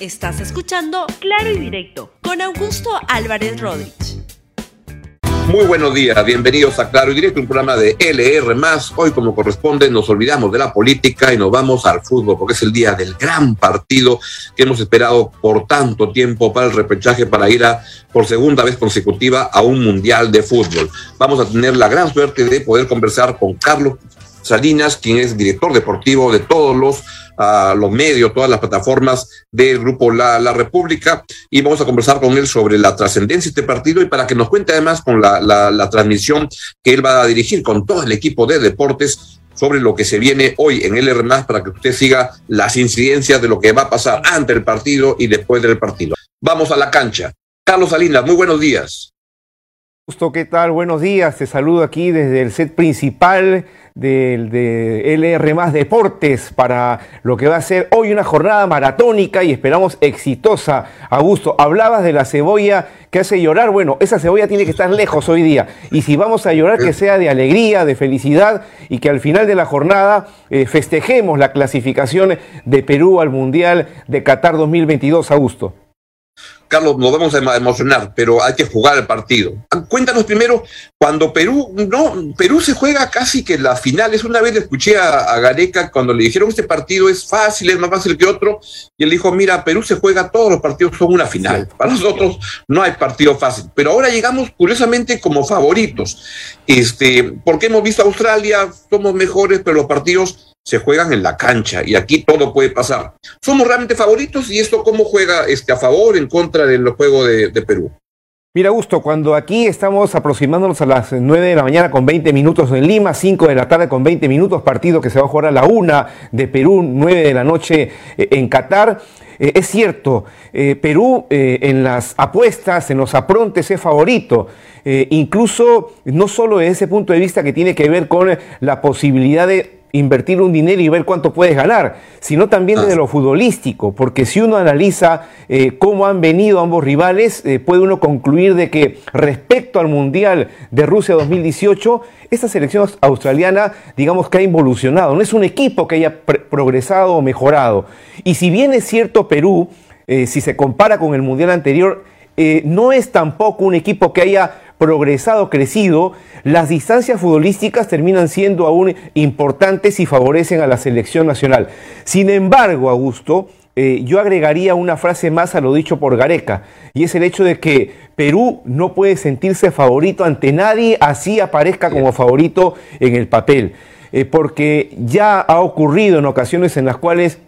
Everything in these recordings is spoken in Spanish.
Estás escuchando Claro y Directo con Augusto Álvarez Rodríguez. Muy buenos días, bienvenidos a Claro y Directo, un programa de LR. Hoy, como corresponde, nos olvidamos de la política y nos vamos al fútbol, porque es el día del gran partido que hemos esperado por tanto tiempo para el repechaje, para ir a, por segunda vez consecutiva a un mundial de fútbol. Vamos a tener la gran suerte de poder conversar con Carlos Salinas, quien es director deportivo de todos los a los medios, todas las plataformas del grupo La, la República y vamos a conversar con él sobre la trascendencia de este partido y para que nos cuente además con la, la, transmisión que él va a dirigir con todo el equipo de deportes sobre lo que se viene hoy en el más para que usted siga las incidencias de lo que va a pasar ante el partido y después del partido. Vamos a la cancha. Carlos Salinas, muy buenos días. Justo, ¿qué tal? Buenos días. Te saludo aquí desde el set principal del de LR más Deportes para lo que va a ser hoy una jornada maratónica y esperamos exitosa. Augusto, hablabas de la cebolla que hace llorar. Bueno, esa cebolla tiene que estar lejos hoy día. Y si vamos a llorar, que sea de alegría, de felicidad y que al final de la jornada eh, festejemos la clasificación de Perú al Mundial de Qatar 2022, Augusto. Carlos, nos vamos a emocionar, pero hay que jugar el partido. Cuéntanos primero, cuando Perú, no, Perú se juega casi que la final. Es una vez le escuché a, Gareca cuando le dijeron este partido es fácil, es más fácil que otro, y él dijo, mira, Perú se juega, todos los partidos son una final. Para nosotros no hay partido fácil. Pero ahora llegamos curiosamente como favoritos. Este, porque hemos visto a Australia, somos mejores, pero los partidos se juegan en la cancha y aquí todo puede pasar. ¿Somos realmente favoritos y esto cómo juega este, a favor en contra del juego de, Perú? Mira, Augusto, cuando aquí estamos aproximándonos a las 9 de la mañana con 20 minutos en Lima, 5 de la tarde con 20 minutos, partido que se va a jugar a la 1 de Perú, 9 de la noche eh, en Qatar. Eh, es cierto, eh, Perú en las apuestas, en los aprontes es favorito. incluso no solo desde ese punto de vista que tiene que ver con la posibilidad de invertir un dinero y ver cuánto puedes ganar, sino también desde ah. lo futbolístico, porque si uno analiza eh, cómo han venido ambos rivales, eh, puede uno concluir de que respecto al Mundial de Rusia 2018, esta selección australiana, digamos que ha involucionado, no es un equipo que haya progresado o mejorado. Y si bien es cierto Perú, eh, si se compara con el Mundial anterior, no es tampoco un equipo que haya progresado, crecido, las distancias futbolísticas terminan siendo aún importantes y favorecen a la selección nacional. Sin embargo, Augusto, eh, yo agregaría una frase más a lo dicho por Gareca, y es el hecho de que Perú no puede sentirse favorito ante nadie, así aparezca como favorito en el papel, eh, porque ya ha ocurrido en ocasiones en las cuales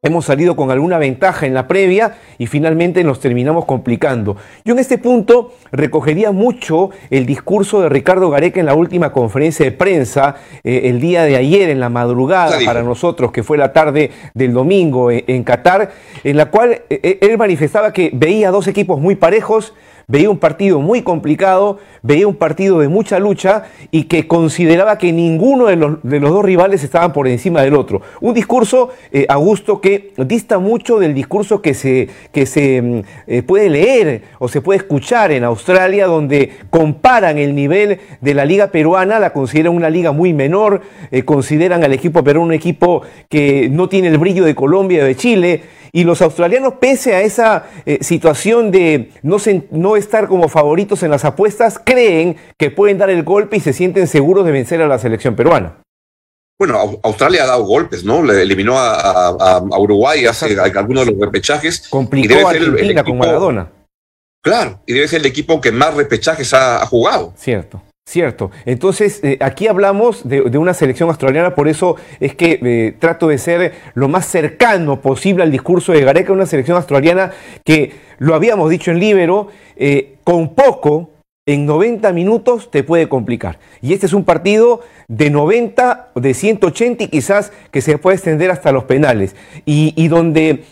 Hemos salido con alguna ventaja en la previa y finalmente nos terminamos complicando. Yo en este punto recogería mucho el discurso de Ricardo Gareca en la última conferencia de prensa eh, el día de ayer en la madrugada para nosotros, que fue la tarde del domingo en, en Qatar, en la cual eh, él manifestaba que veía dos equipos muy parejos, veía un partido muy complicado, veía un partido de mucha lucha y que consideraba que ninguno de los, dos rivales estaban por encima del otro. Un discurso, eh, Augusto, que dista mucho del discurso que se, que se mm, eh, puede leer o se puede escuchar en Australia, donde comparan el nivel de la liga peruana, la consideran una liga muy menor, eh, consideran al equipo peruano un equipo que no tiene el brillo de Colombia o de Chile. Y los australianos, pese a esa eh, situación de no, no estar como favoritos en las apuestas, creen que pueden dar el golpe y se sienten seguros de vencer a la selección peruana. Bueno, Australia ha dado golpes, ¿no? Le eliminó a, Uruguay hace algunos de los repechajes. Complicó a Argentina con Maradona. Claro, y debe ser el equipo que más repechajes ha jugado. Cierto. Cierto. Entonces, eh, aquí hablamos de, una selección australiana, por eso es que eh, trato de ser lo más cercano posible al discurso de Gareca, una selección australiana que, lo habíamos dicho en Libero, eh, con poco, en 90 minutos te puede complicar. Y este es un partido de 90, de 180 y quizás que se puede extender hasta los penales. Y, donde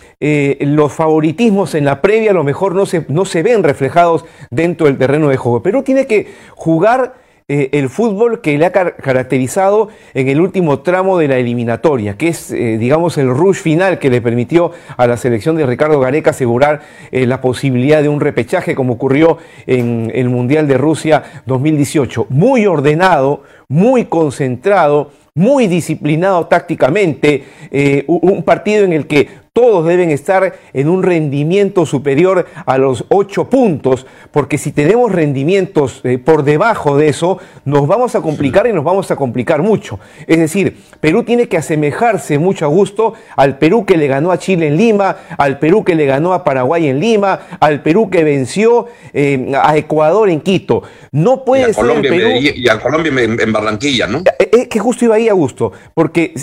los favoritismos en la previa a lo mejor no se, no se ven reflejados dentro del terreno de juego. Pero tiene que jugar eh, el fútbol que le ha caracterizado en el último tramo de la eliminatoria, que es, eh, digamos, el rush final que le permitió a la selección de Ricardo Gareca asegurar eh, la posibilidad de un repechaje como ocurrió en el Mundial de Rusia 2018. Muy ordenado, muy concentrado, muy disciplinado tácticamente, un partido en el que todos deben estar en un rendimiento superior a los ocho puntos, porque si tenemos rendimientos eh, por debajo de eso, nos vamos a complicar y nos vamos a complicar mucho. Es decir, Perú tiene que asemejarse mucho a gusto al Perú que le ganó a Chile en Lima, al Perú que le ganó a Paraguay en Lima, al Perú que venció eh, a Ecuador en Quito. No puede ser Colombia, Perú... y a Colombia en, Barranquilla, ¿no? Eh, es que justo iba ahí a gusto, porque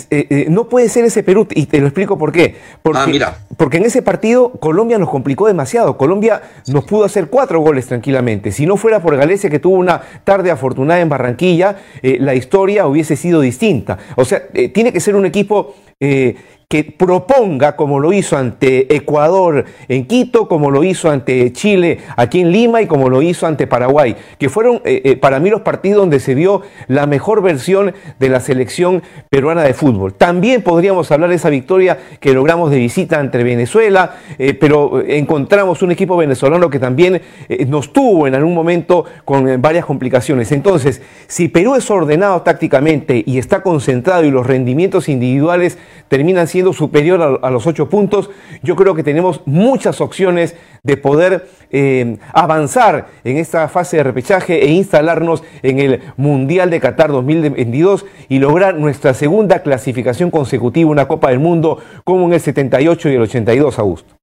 no puede ser ese Perú, y te lo explico por qué. Porque Ah, mira. Porque en ese partido Colombia nos complicó demasiado. Colombia nos pudo hacer cuatro goles tranquilamente. Si no fuera por Galicia, que tuvo una tarde afortunada en Barranquilla, eh, la historia hubiese sido distinta. O sea, eh, tiene que ser un equipo eh, que proponga, como lo hizo ante Ecuador en Quito, como lo hizo ante Chile aquí en Lima y como lo hizo ante Paraguay, que fueron eh, eh, para mí los partidos donde se vio la mejor versión de la selección peruana de fútbol. También podríamos hablar de esa victoria que logramos de visita ante Venezuela, eh, pero encontramos un equipo venezolano que también nos tuvo en algún momento con varias complicaciones. Entonces, si Perú es ordenado tácticamente y está concentrado y los rendimientos individuales terminan siendo superior a, a los ocho puntos, yo creo que tenemos muchas opciones de poder eh, avanzar en esta fase de repechaje e instalarnos en el Mundial de Qatar 2022 y lograr nuestra segunda clasificación consecutiva, una Copa del Mundo como en el 78 y el 82, Augusto.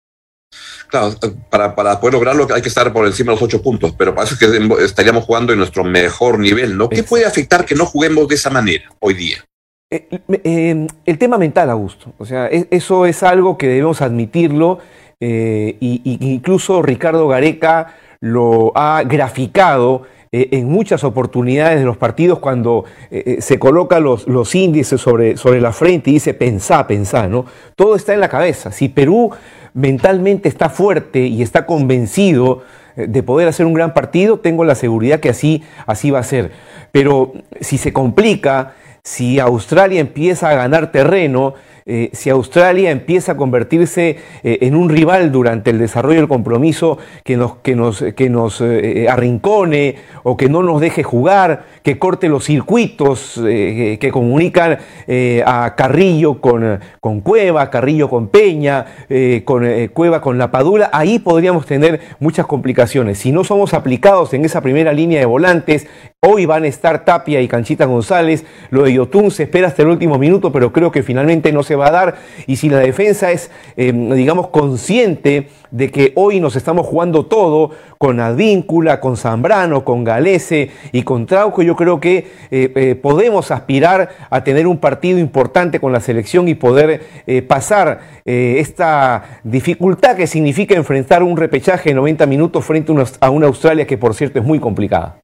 Claro, para, para poder lograrlo hay que estar por encima de los ocho puntos, pero para eso es que estaríamos jugando en nuestro mejor nivel, ¿no? ¿Qué puede afectar que no juguemos de esa manera hoy día? Eh, eh, el tema mental, Augusto. O sea, es- eso es algo que debemos admitirlo. eh, y, incluso Ricardo Gareca lo ha graficado eh, en muchas oportunidades de los partidos cuando se coloca los, los índices sobre, sobre la frente y dice pensá, pensá, ¿no? Todo está en la cabeza. Si Perú mentalmente está fuerte y está convencido de poder hacer un gran partido, tengo la seguridad que así, así va a ser. Pero si se complica, si Australia empieza a ganar terreno, eh, si Australia empieza a convertirse eh, en un rival durante el desarrollo del compromiso que nos, que nos, que nos eh, arrincone o que no nos deje jugar, que corte los circuitos eh, que comunican eh, a Carrillo con, con Cueva, Carrillo con Peña, eh, con eh, Cueva con La Padula, ahí podríamos tener muchas complicaciones. Si no somos aplicados en esa primera línea de volantes, hoy van a estar Tapia y Canchita González, lo de Yotun se espera hasta el último minuto, pero creo que finalmente no se va a dar. Y si la defensa es, eh, digamos, consciente de que hoy nos estamos jugando todo con Advíncula, con Zambrano, con Galese y con Trauco, yo creo que eh, eh, podemos aspirar a tener un partido importante con la selección y poder eh, pasar esta dificultad que significa enfrentar un repechaje de 90 minutos frente a una Australia que por cierto es muy complicada.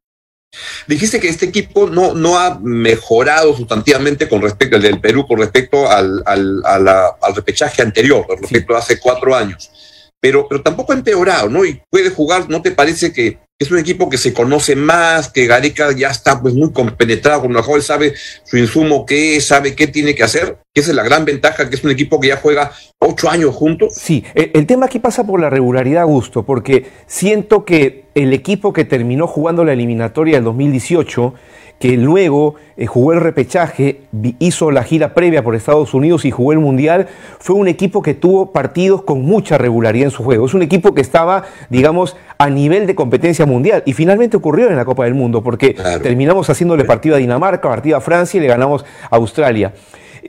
Dijiste que este equipo no, no ha mejorado sustantivamente con respecto al del Perú, con respecto al, al, a la- al repechaje anterior, con respecto a hace cuatro años. Pero, pero tampoco ha empeorado, ¿no? Y puede jugar, ¿no te parece que es un equipo que se conoce más, que Gareca ya está pues muy compenetrado con lo él sabe su insumo qué es, sabe qué tiene que hacer? Que esa es la gran ventaja, que es un equipo que ya juega ocho años juntos. Sí, el, el tema aquí pasa por la regularidad, Gusto, porque siento que el equipo que terminó jugando la eliminatoria del 2018, que luego eh, jugó el repechaje, hizo la gira previa por Estados Unidos y jugó el Mundial, fue un equipo que tuvo partidos con mucha regularidad en su juego. Es un equipo que estaba, digamos, a nivel de competencia mundial. Y finalmente ocurrió en la Copa del Mundo, porque Claro. terminamos haciéndole partido a Dinamarca, partido a Francia y le ganamos a Australia.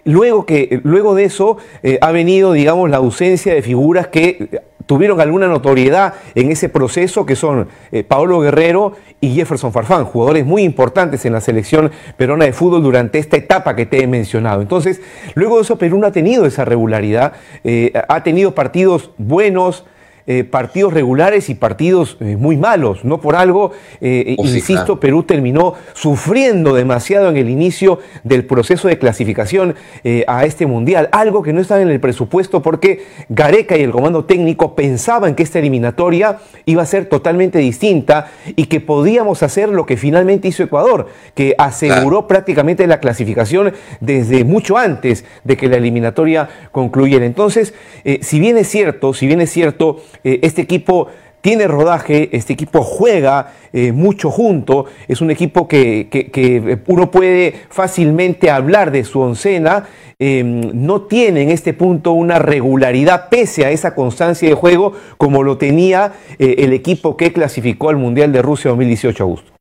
Luego, que, luego de eso eh, ha venido, digamos, la ausencia de figuras que tuvieron alguna notoriedad en ese proceso, que son eh, Paolo Guerrero y Jefferson Farfán, jugadores muy importantes en la selección peruana de fútbol durante esta etapa que te he mencionado. Entonces, luego de eso, Perú no ha tenido esa regularidad, eh, ha tenido partidos buenos, eh, partidos regulares y partidos eh, muy malos. No por algo, eh, Oh, sí, insisto, claro. Perú terminó sufriendo demasiado en el inicio del proceso de clasificación a este mundial. Algo que no estaba en el presupuesto porque Gareca y el comando técnico pensaban que esta eliminatoria iba a ser totalmente distinta y que podíamos hacer lo que finalmente hizo Ecuador, que aseguró prácticamente la clasificación desde mucho antes de que la eliminatoria concluyera. Entonces, si bien es cierto, si bien es cierto, eh, este equipo tiene rodaje, este equipo juega eh, mucho junto, es un equipo que, uno puede fácilmente hablar de su oncena, em, no tiene en este punto una regularidad pese a esa constancia de juego como lo tenía eh, el equipo que clasificó al Mundial de Rusia 2018, Augusto.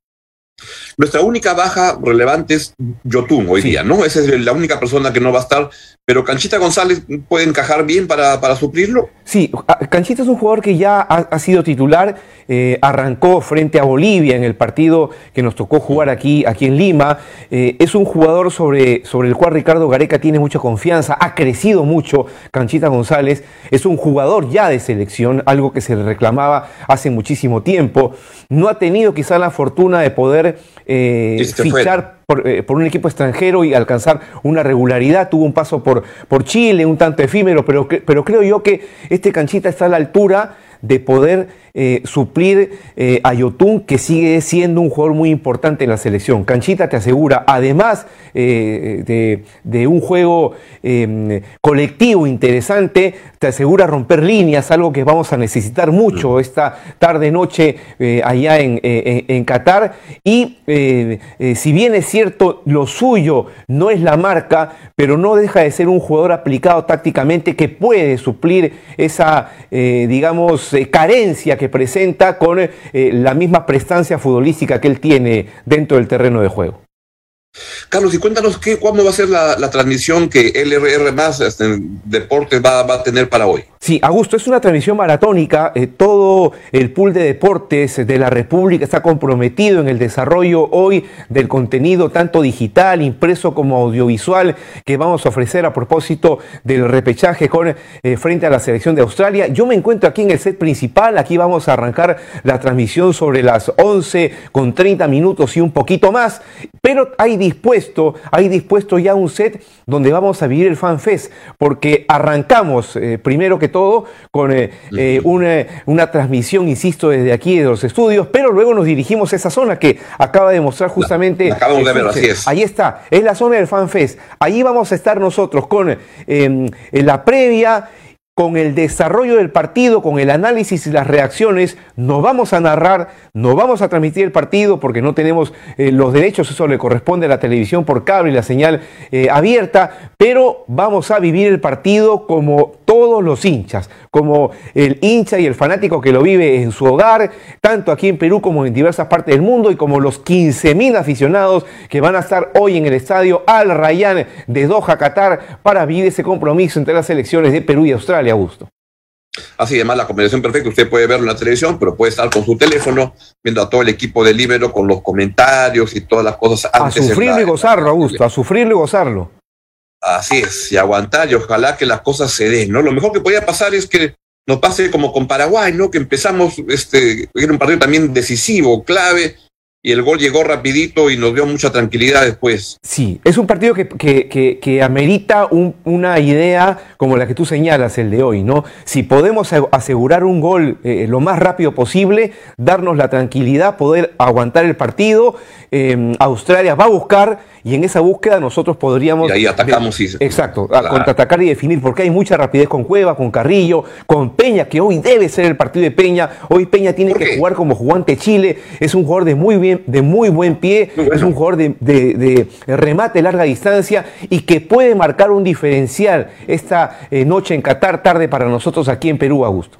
Nuestra única baja relevante es Yotun hoy día, ¿no? Esa es la única persona que no va a estar, pero Canchita González puede encajar bien para, para suplirlo. Sí, Canchita es un jugador que ya ha, sido titular, eh, arrancó frente a Bolivia en el partido que nos tocó jugar aquí, aquí en Lima. Eh, es un jugador sobre, sobre el cual Ricardo Gareca tiene mucha confianza, ha crecido mucho Canchita González, es un jugador ya de selección, algo que se le reclamaba hace muchísimo tiempo. No ha tenido quizá la fortuna de poder eh, fichar eh, por, un equipo extranjero y alcanzar una regularidad. Tuvo un paso por, por Chile, un tanto efímero, pero, pero creo yo que este canchita está a la altura de poder eh, suplir eh, a Yotun, que sigue siendo un jugador muy importante en la selección. Canchita te asegura, además eh, de, un juego em, colectivo interesante, te asegura romper líneas, algo que vamos a necesitar mucho esta tarde-noche allá en, en, Qatar. Y si bien es cierto, lo suyo no es la marca, pero no deja de ser un jugador aplicado tácticamente que puede suplir esa, digamos, carencia que presenta con eh, la misma prestancia futbolística que él tiene dentro del terreno de juego. Carlos, y cuéntanos qué, cuándo va a ser la, transmisión que LRR más este, Deportes va, a tener para hoy. Sí, Augusto, es una transmisión maratónica. Eh, todo el pool de deportes de la República está comprometido en el desarrollo hoy del contenido tanto digital, impreso como audiovisual que vamos a ofrecer a propósito del repechaje eh, frente a la selección de Australia. Yo me encuentro aquí en el set principal. Aquí vamos a arrancar la transmisión sobre las 11 con 30 minutos y un poquito más. Pero hay dispuesto, hay dispuesto ya un set donde vamos a vivir el FanFest, porque arrancamos eh, primero que todo con eh, eh, una, transmisión, insisto, desde aquí de los estudios, pero luego nos dirigimos a esa zona que acaba de mostrar justamente. acabamos de ver, así es. Ahí está, es la zona del FanFest. Allí vamos a estar nosotros con la previa con el desarrollo del partido, con el análisis y las reacciones, no vamos a narrar, no vamos a transmitir el partido porque no tenemos eh, los derechos, eso le corresponde a la televisión por cable y la señal eh, abierta, pero vamos a vivir el partido como todos los hinchas, como el hincha y el fanático que lo vive en su hogar, tanto aquí en Perú como en diversas partes del mundo, y como los 15.000 aficionados que van a estar hoy en el estadio Al Rayyan de Doha, Qatar, para vivir ese compromiso entre las selecciones de Perú y Australia, Augusto. Así, además, la combinación perfecta, usted puede verlo en la televisión, pero puede estar con su teléfono, viendo a todo el equipo de Libero con los comentarios y todas las cosas. Antes a sufrirlo y gozarlo, Augusto, a sufrirlo y gozarlo. Así es, y aguantar y ojalá que las cosas se den, ¿no? Lo mejor que podía pasar es que nos pase como con Paraguay, ¿no? Que empezamos, este, era un partido también decisivo, clave, y el gol llegó rapidito y nos dio mucha tranquilidad después. Sí, es un partido que, que, amerita una idea como la que tú señalas, el de hoy, ¿no? Si podemos asegurar un gol eh, lo más rápido posible, darnos la tranquilidad, poder aguantar el partido, eh, Australia va a buscar y en esa búsqueda nosotros podríamos... Y ahí atacamos. y... Exacto, contraatacar y definir, porque hay mucha rapidez con Cueva, con Carrillo, con Peña, que hoy debe ser el partido de Peña. Hoy Peña tiene que jugar como jugante Chile, es un jugador de muy, bien, de muy buen pie, es un jugador de, de, remate larga distancia y que puede marcar un diferencial esta eh, noche en Qatar, tarde para nosotros aquí en Perú, Augusto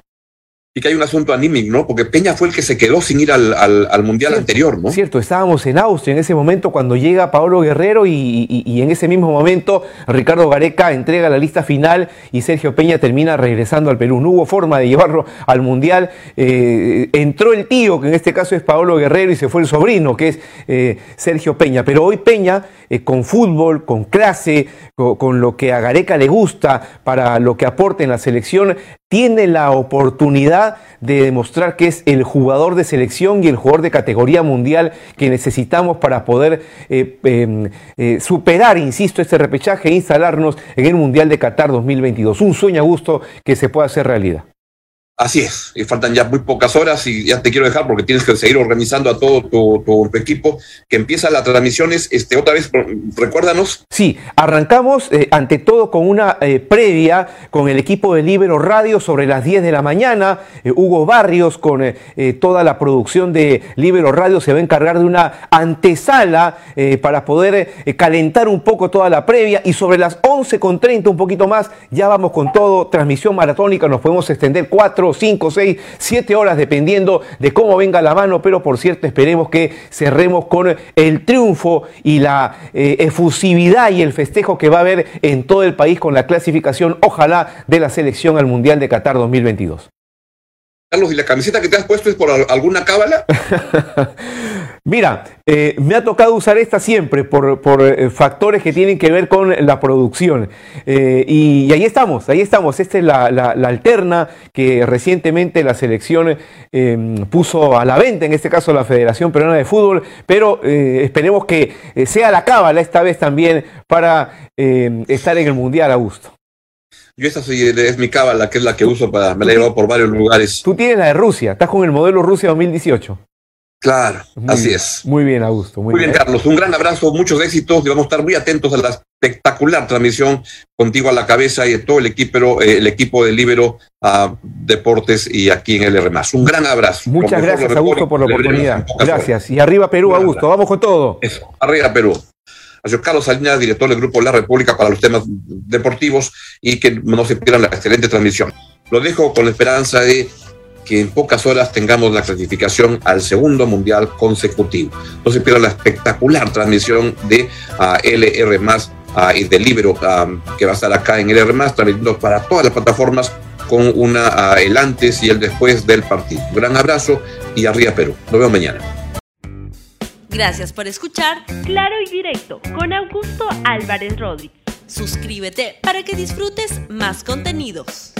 y que hay un asunto anímico, ¿no? Porque Peña fue el que se quedó sin ir al, al, Mundial anterior, ¿no? Cierto, estábamos en Austria en ese momento cuando llega Paolo Guerrero y, en ese mismo momento Ricardo Gareca entrega la lista final y Sergio Peña termina regresando al Perú. No hubo forma de llevarlo al Mundial. Eh, entró el tío, que en este caso es Paolo Guerrero, y se fue el sobrino, que es eh, Sergio Peña. Pero hoy Peña, eh, con fútbol, con clase, con, con lo que a Gareca le gusta, para lo que aporta en la selección, tiene la oportunidad de demostrar que es el jugador de selección y el jugador de categoría mundial que necesitamos para poder eh, em, eh, superar, insisto, este repechaje e instalarnos en el Mundial de Qatar 2022. Un sueño a gusto que se pueda hacer realidad. Así es, y faltan ya muy pocas horas y ya te quiero dejar porque tienes que seguir organizando a todo tu, equipo que empieza las transmisiones. Este, otra vez, recuérdanos. Sí, arrancamos eh, ante todo con una eh, previa con el equipo de Libero Radio sobre las 10 de la mañana. Eh, Hugo Barrios con toda la producción de Libero Radio se va a encargar de una antesala para poder calentar un poco toda la previa y sobre las 11.30 un poquito más ya vamos con todo, transmisión maratónica, nos podemos extender cuatro cinco, seis, siete horas, dependiendo de cómo venga la mano, pero por cierto esperemos que cerremos con el triunfo y la eh, efusividad y el festejo que va a haber en todo el país con la clasificación, ojalá, de la selección al Mundial de Qatar 2022. Carlos, ¿y la camiseta que te has puesto es por alguna cábala? Mira, eh, me ha tocado usar esta siempre por, eh, factores que tienen que ver con la producción. Eh, y, ahí estamos, ahí estamos. Esta es la, alterna que recientemente la selección em, puso a la venta, en este caso la Federación Peruana de Fútbol, pero esperemos que sea la cábala esta vez también para em, estar en el Mundial a gusto. Yo esa es mi cábala, que es la que uso para, me la he llevado por varios lugares. Tú tienes la de Rusia, estás con el modelo Rusia 2018. Claro, así es. Muy bien, Augusto. Muy, bien, Carlos. Un gran abrazo, muchos éxitos y vamos a estar muy atentos a la espectacular transmisión contigo a la cabeza y de todo el equipo, eh, el equipo de Libero a Deportes y aquí en LR. Un gran abrazo. Muchas gracias, Augusto, por la oportunidad. Gracias. Y arriba Perú, Augusto. Vamos con todo. Eso, arriba Perú Carlos Salinas, director del Grupo La República para los temas deportivos y que no se pierdan la excelente transmisión. Lo dejo con la esperanza de que en pocas horas tengamos la clasificación al segundo mundial consecutivo. No se pierdan la espectacular transmisión de uh, LR y del Libro que va a estar acá en LR transmitiendo para todas las plataformas con una, el antes y el después del partido. Un gran abrazo y arriba Perú. Nos vemos mañana. Gracias por escuchar Claro y Directo con Augusto Álvarez Rodríguez. Suscríbete para que disfrutes más contenidos.